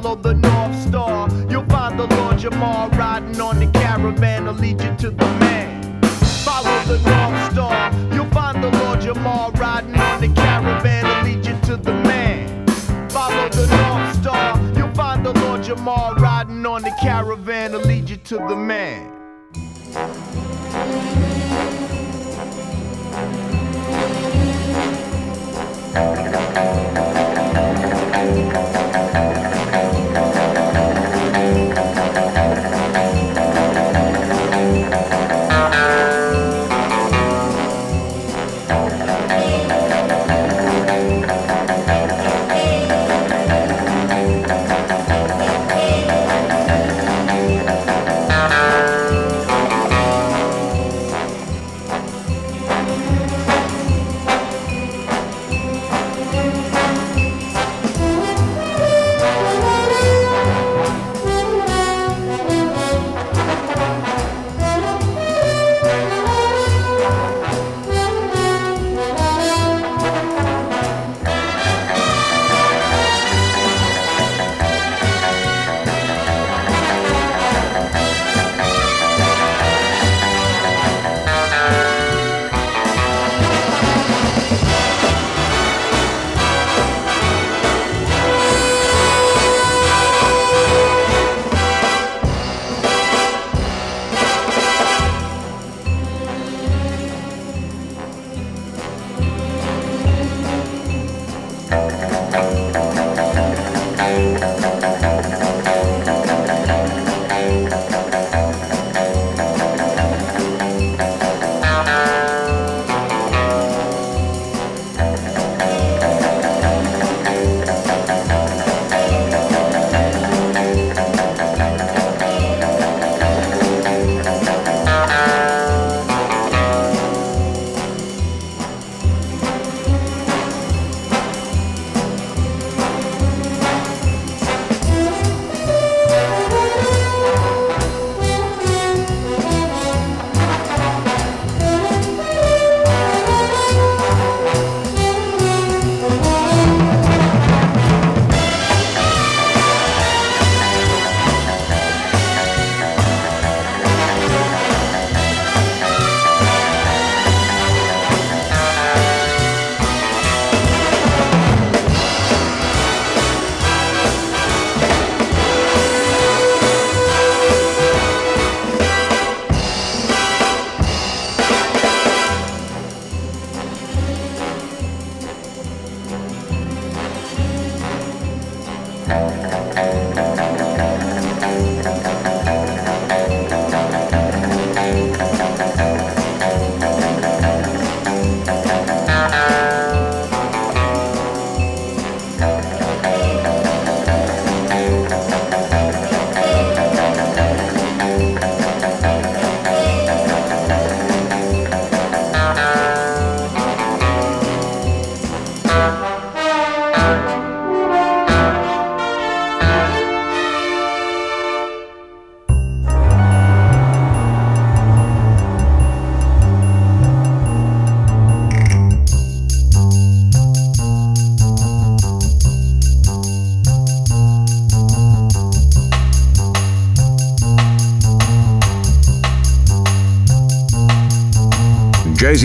Follow the North Star. You'll find the Lord Jamar riding on the caravan to lead you to the man. Follow the North Star. You'll find the Lord Jamar riding on the caravan to lead you to the man. Follow the North Star. You'll find the Lord Jamar riding on the caravan to lead you to the man.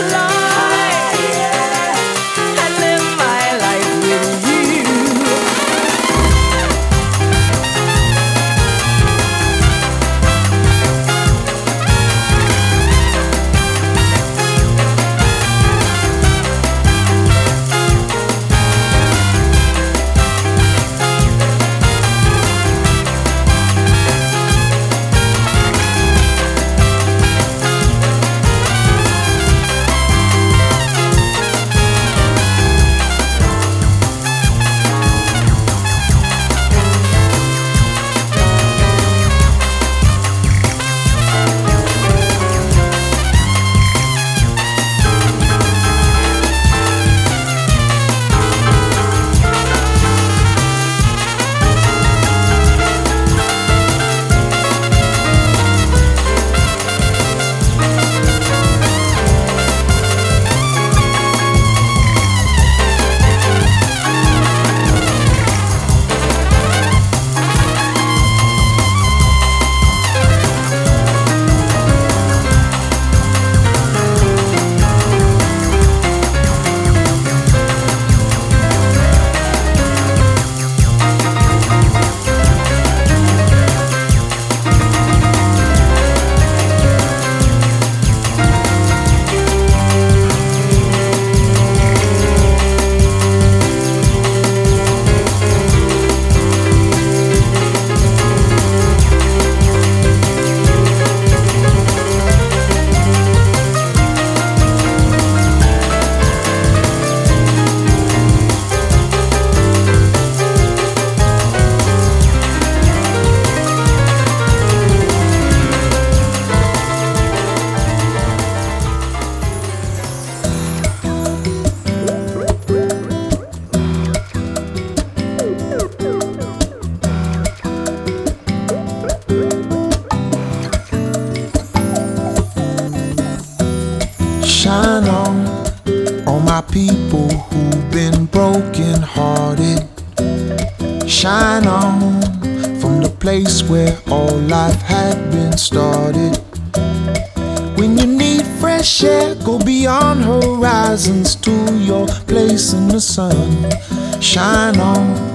love. Horizons to your place in the sun. Shine on,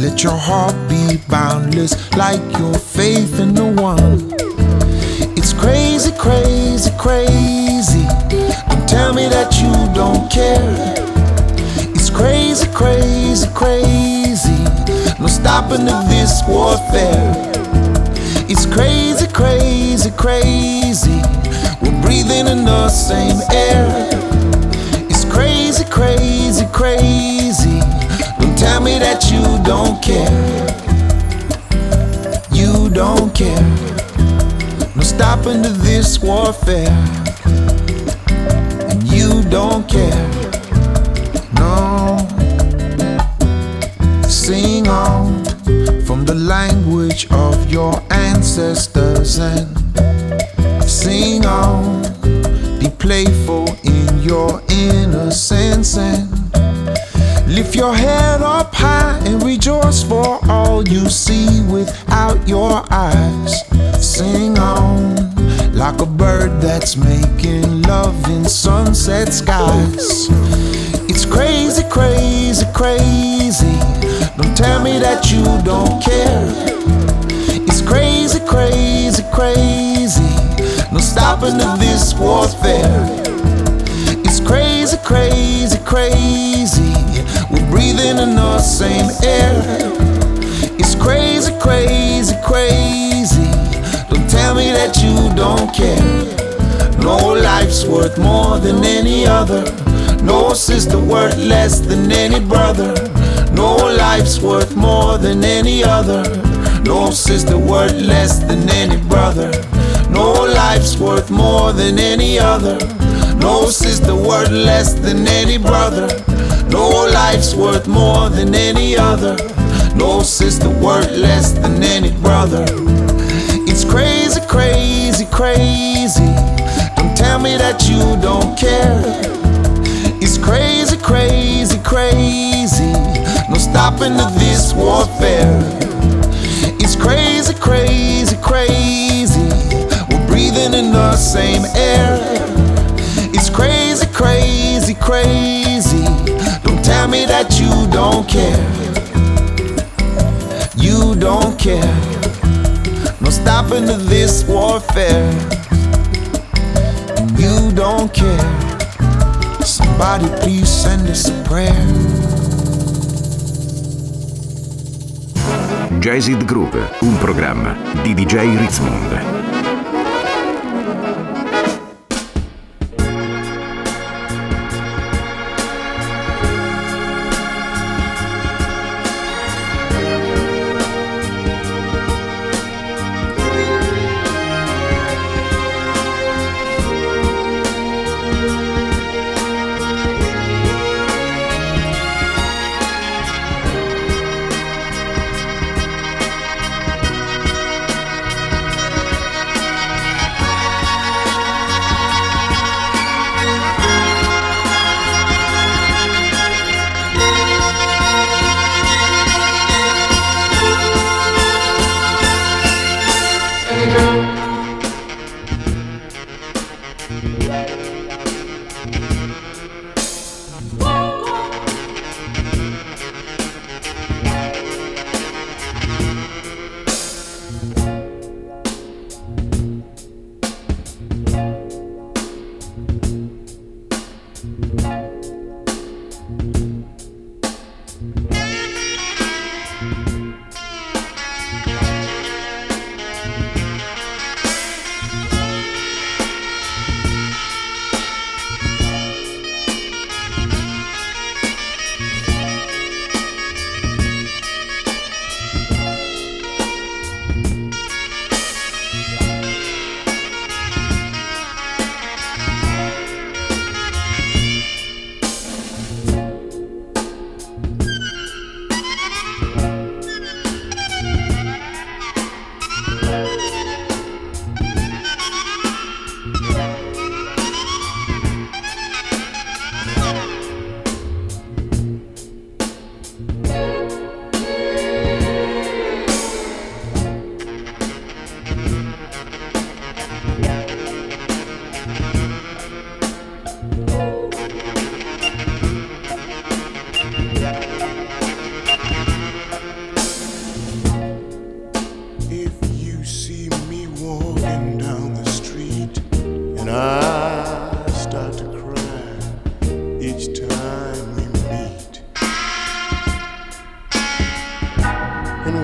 let your heart be boundless like your faith in the one. It's crazy, crazy, crazy. Don't tell me that you don't care. It's crazy, crazy, crazy. No stopping to this warfare. It's crazy, crazy, crazy. We're breathing in the same air. Crazy. Don't tell me that you don't care. You don't care. No stopping to this warfare. And you don't care. No. Sing on from the language of your ancestors and sing on. Be playful in your lift your head up high and rejoice for all you see without your eyes. Sing on like a bird that's making love in sunset skies. It's crazy, crazy, crazy. Don't tell me that you don't care. It's crazy, crazy, crazy. No stopping to this warfare. It's crazy, crazy, crazy. Breathing in the same air. It's crazy, crazy, crazy. Don't tell me that you don't care. No life's worth more than any other. No sister worth less than any brother. No life's worth more than any other. No sister worth less than any brother. No life's worth more than any other. No sister worth less than any brother. No life's worth more than any other. No sister worth less than any brother. It's crazy, crazy, crazy. Don't tell me that you don't care. It's crazy, crazy, crazy. No stopping to this warfare. It's crazy, crazy, crazy. We're breathing in the same air. It's crazy, crazy, crazy. Tell me that you don't care. You don't care. No stopping to this warfare. You don't care. Somebody please send us a prayer. Jazz It Groove, un programma di DJ Ritzmond.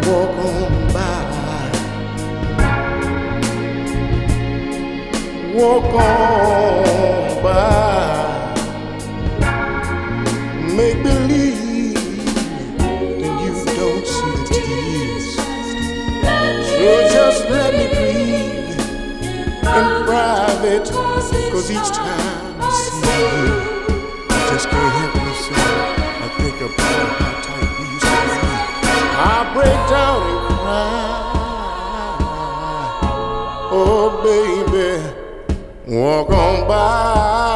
Walk on by. Walk on by. Make believe that you don't see the tears. So just let me breathe in private, cause each time I see you, I just can't Oh, baby, walk on by.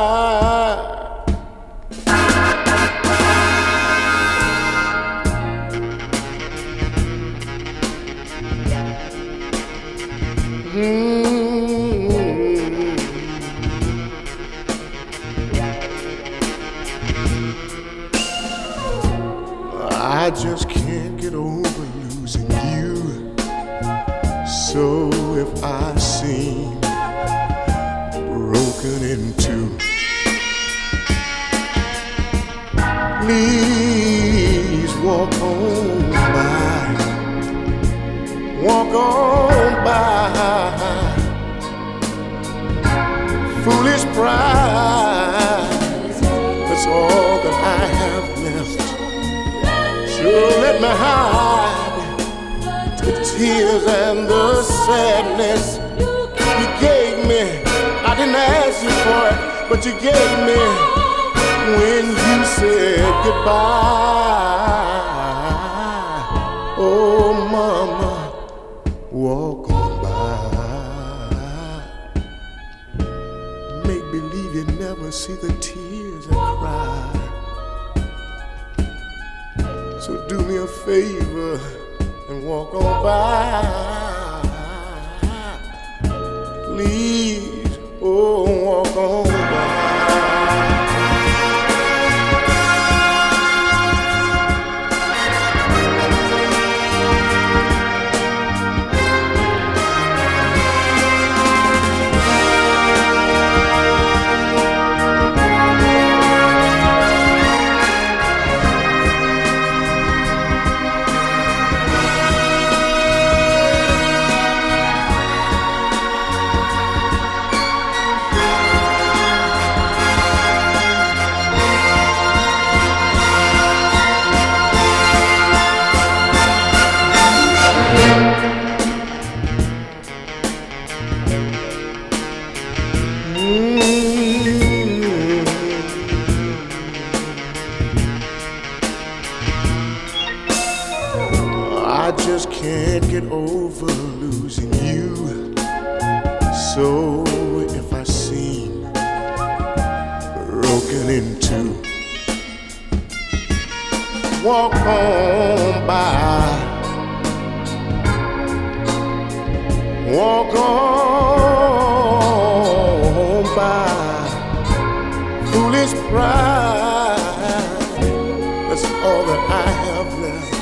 Me hide the tears and the sadness you gave me. I didn't ask you for it, but you gave me when you said goodbye. Oh, mama, walk on by. Make believe you never see the tears I cry. So do me a favor and walk on by. Please, oh, walk on can't get over losing you. So if I seem broken in two, walk on by. Walk on by. Foolish pride, that's all that I have left.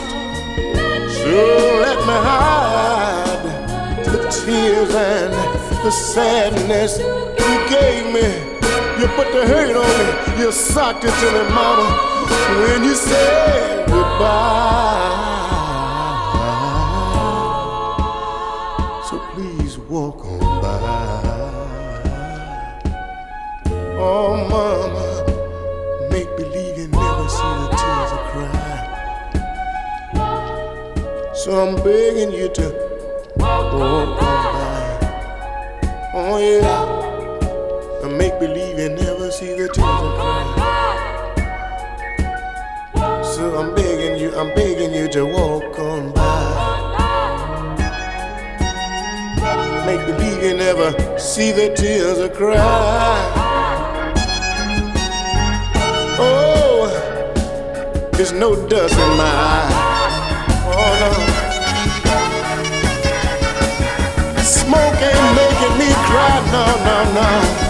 So hide the tears and the sadness you gave me. You put the hurt on me, you socked it to me, mama, when you said goodbye. So please walk on by. Oh, mama, So I'm begging you to walk on by. Oh yeah, and make believe you never see the tears I cry. So I'm begging you, I'm begging you to walk on by. Make believe you never see the tears I cry. Oh, there's no dust in my eye. No, no,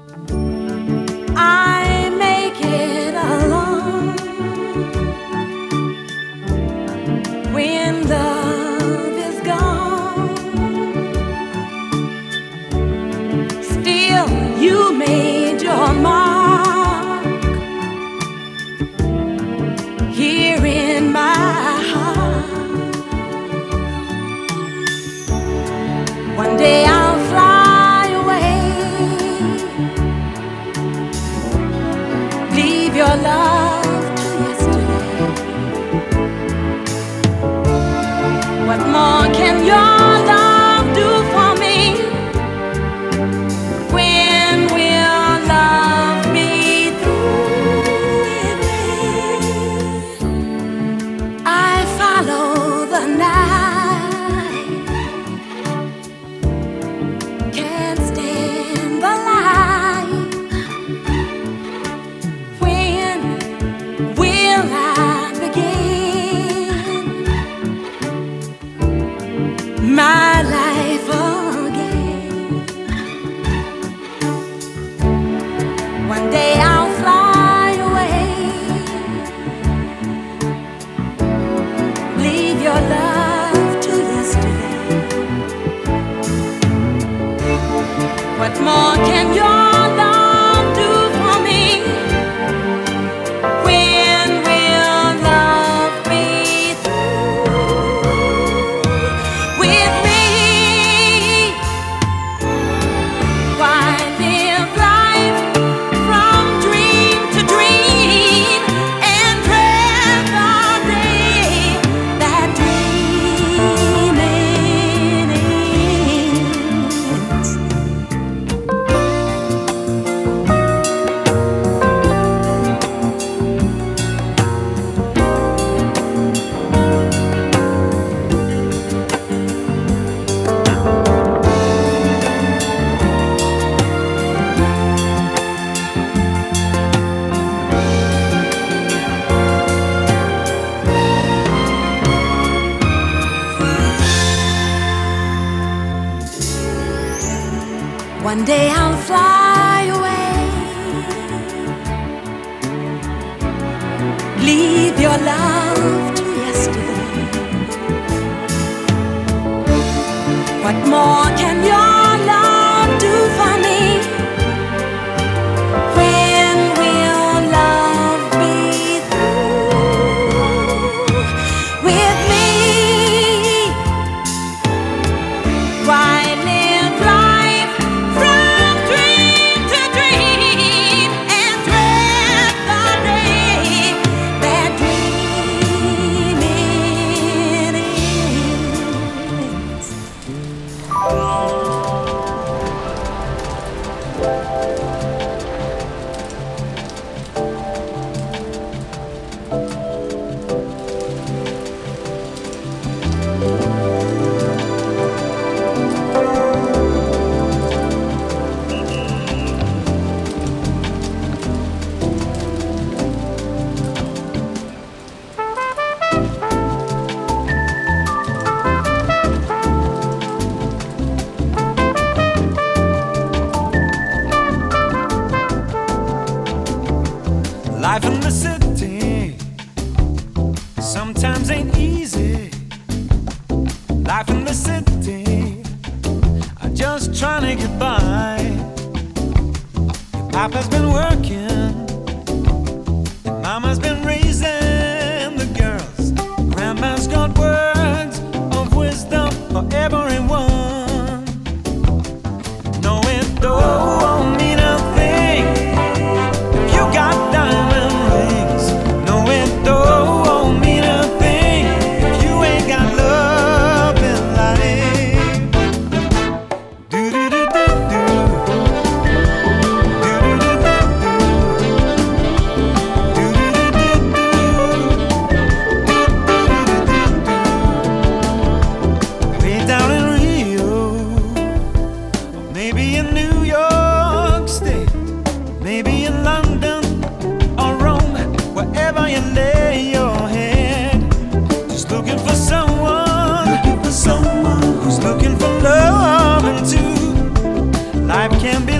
can be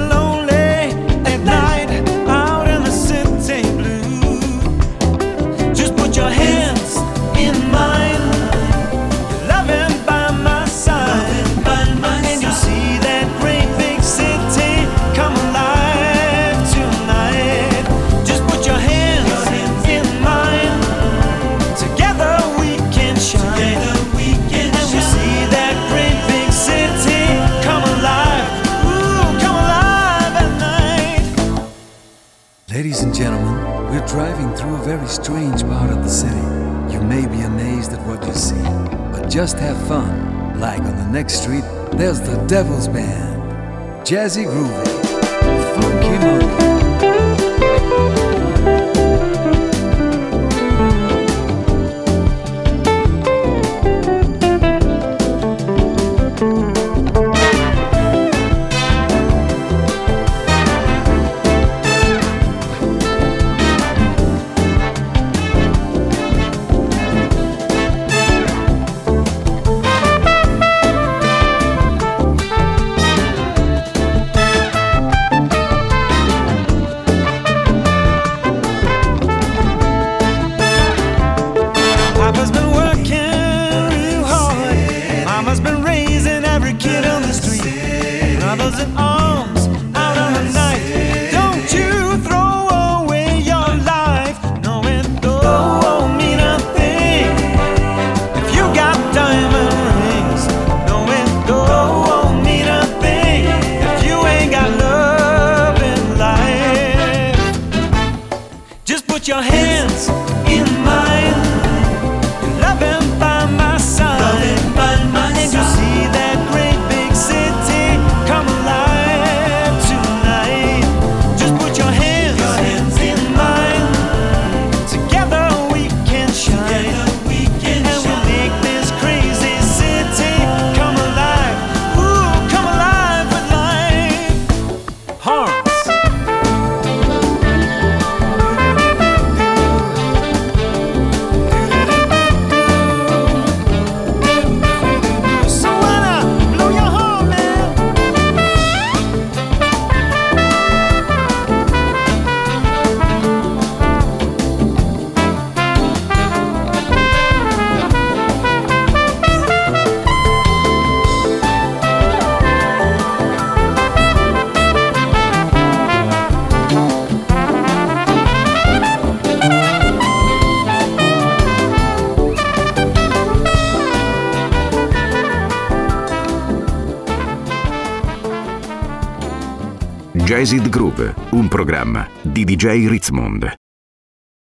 There's the Devil's Band, Jazzy Groovy, Funky Monkey. DJ Ritzmond.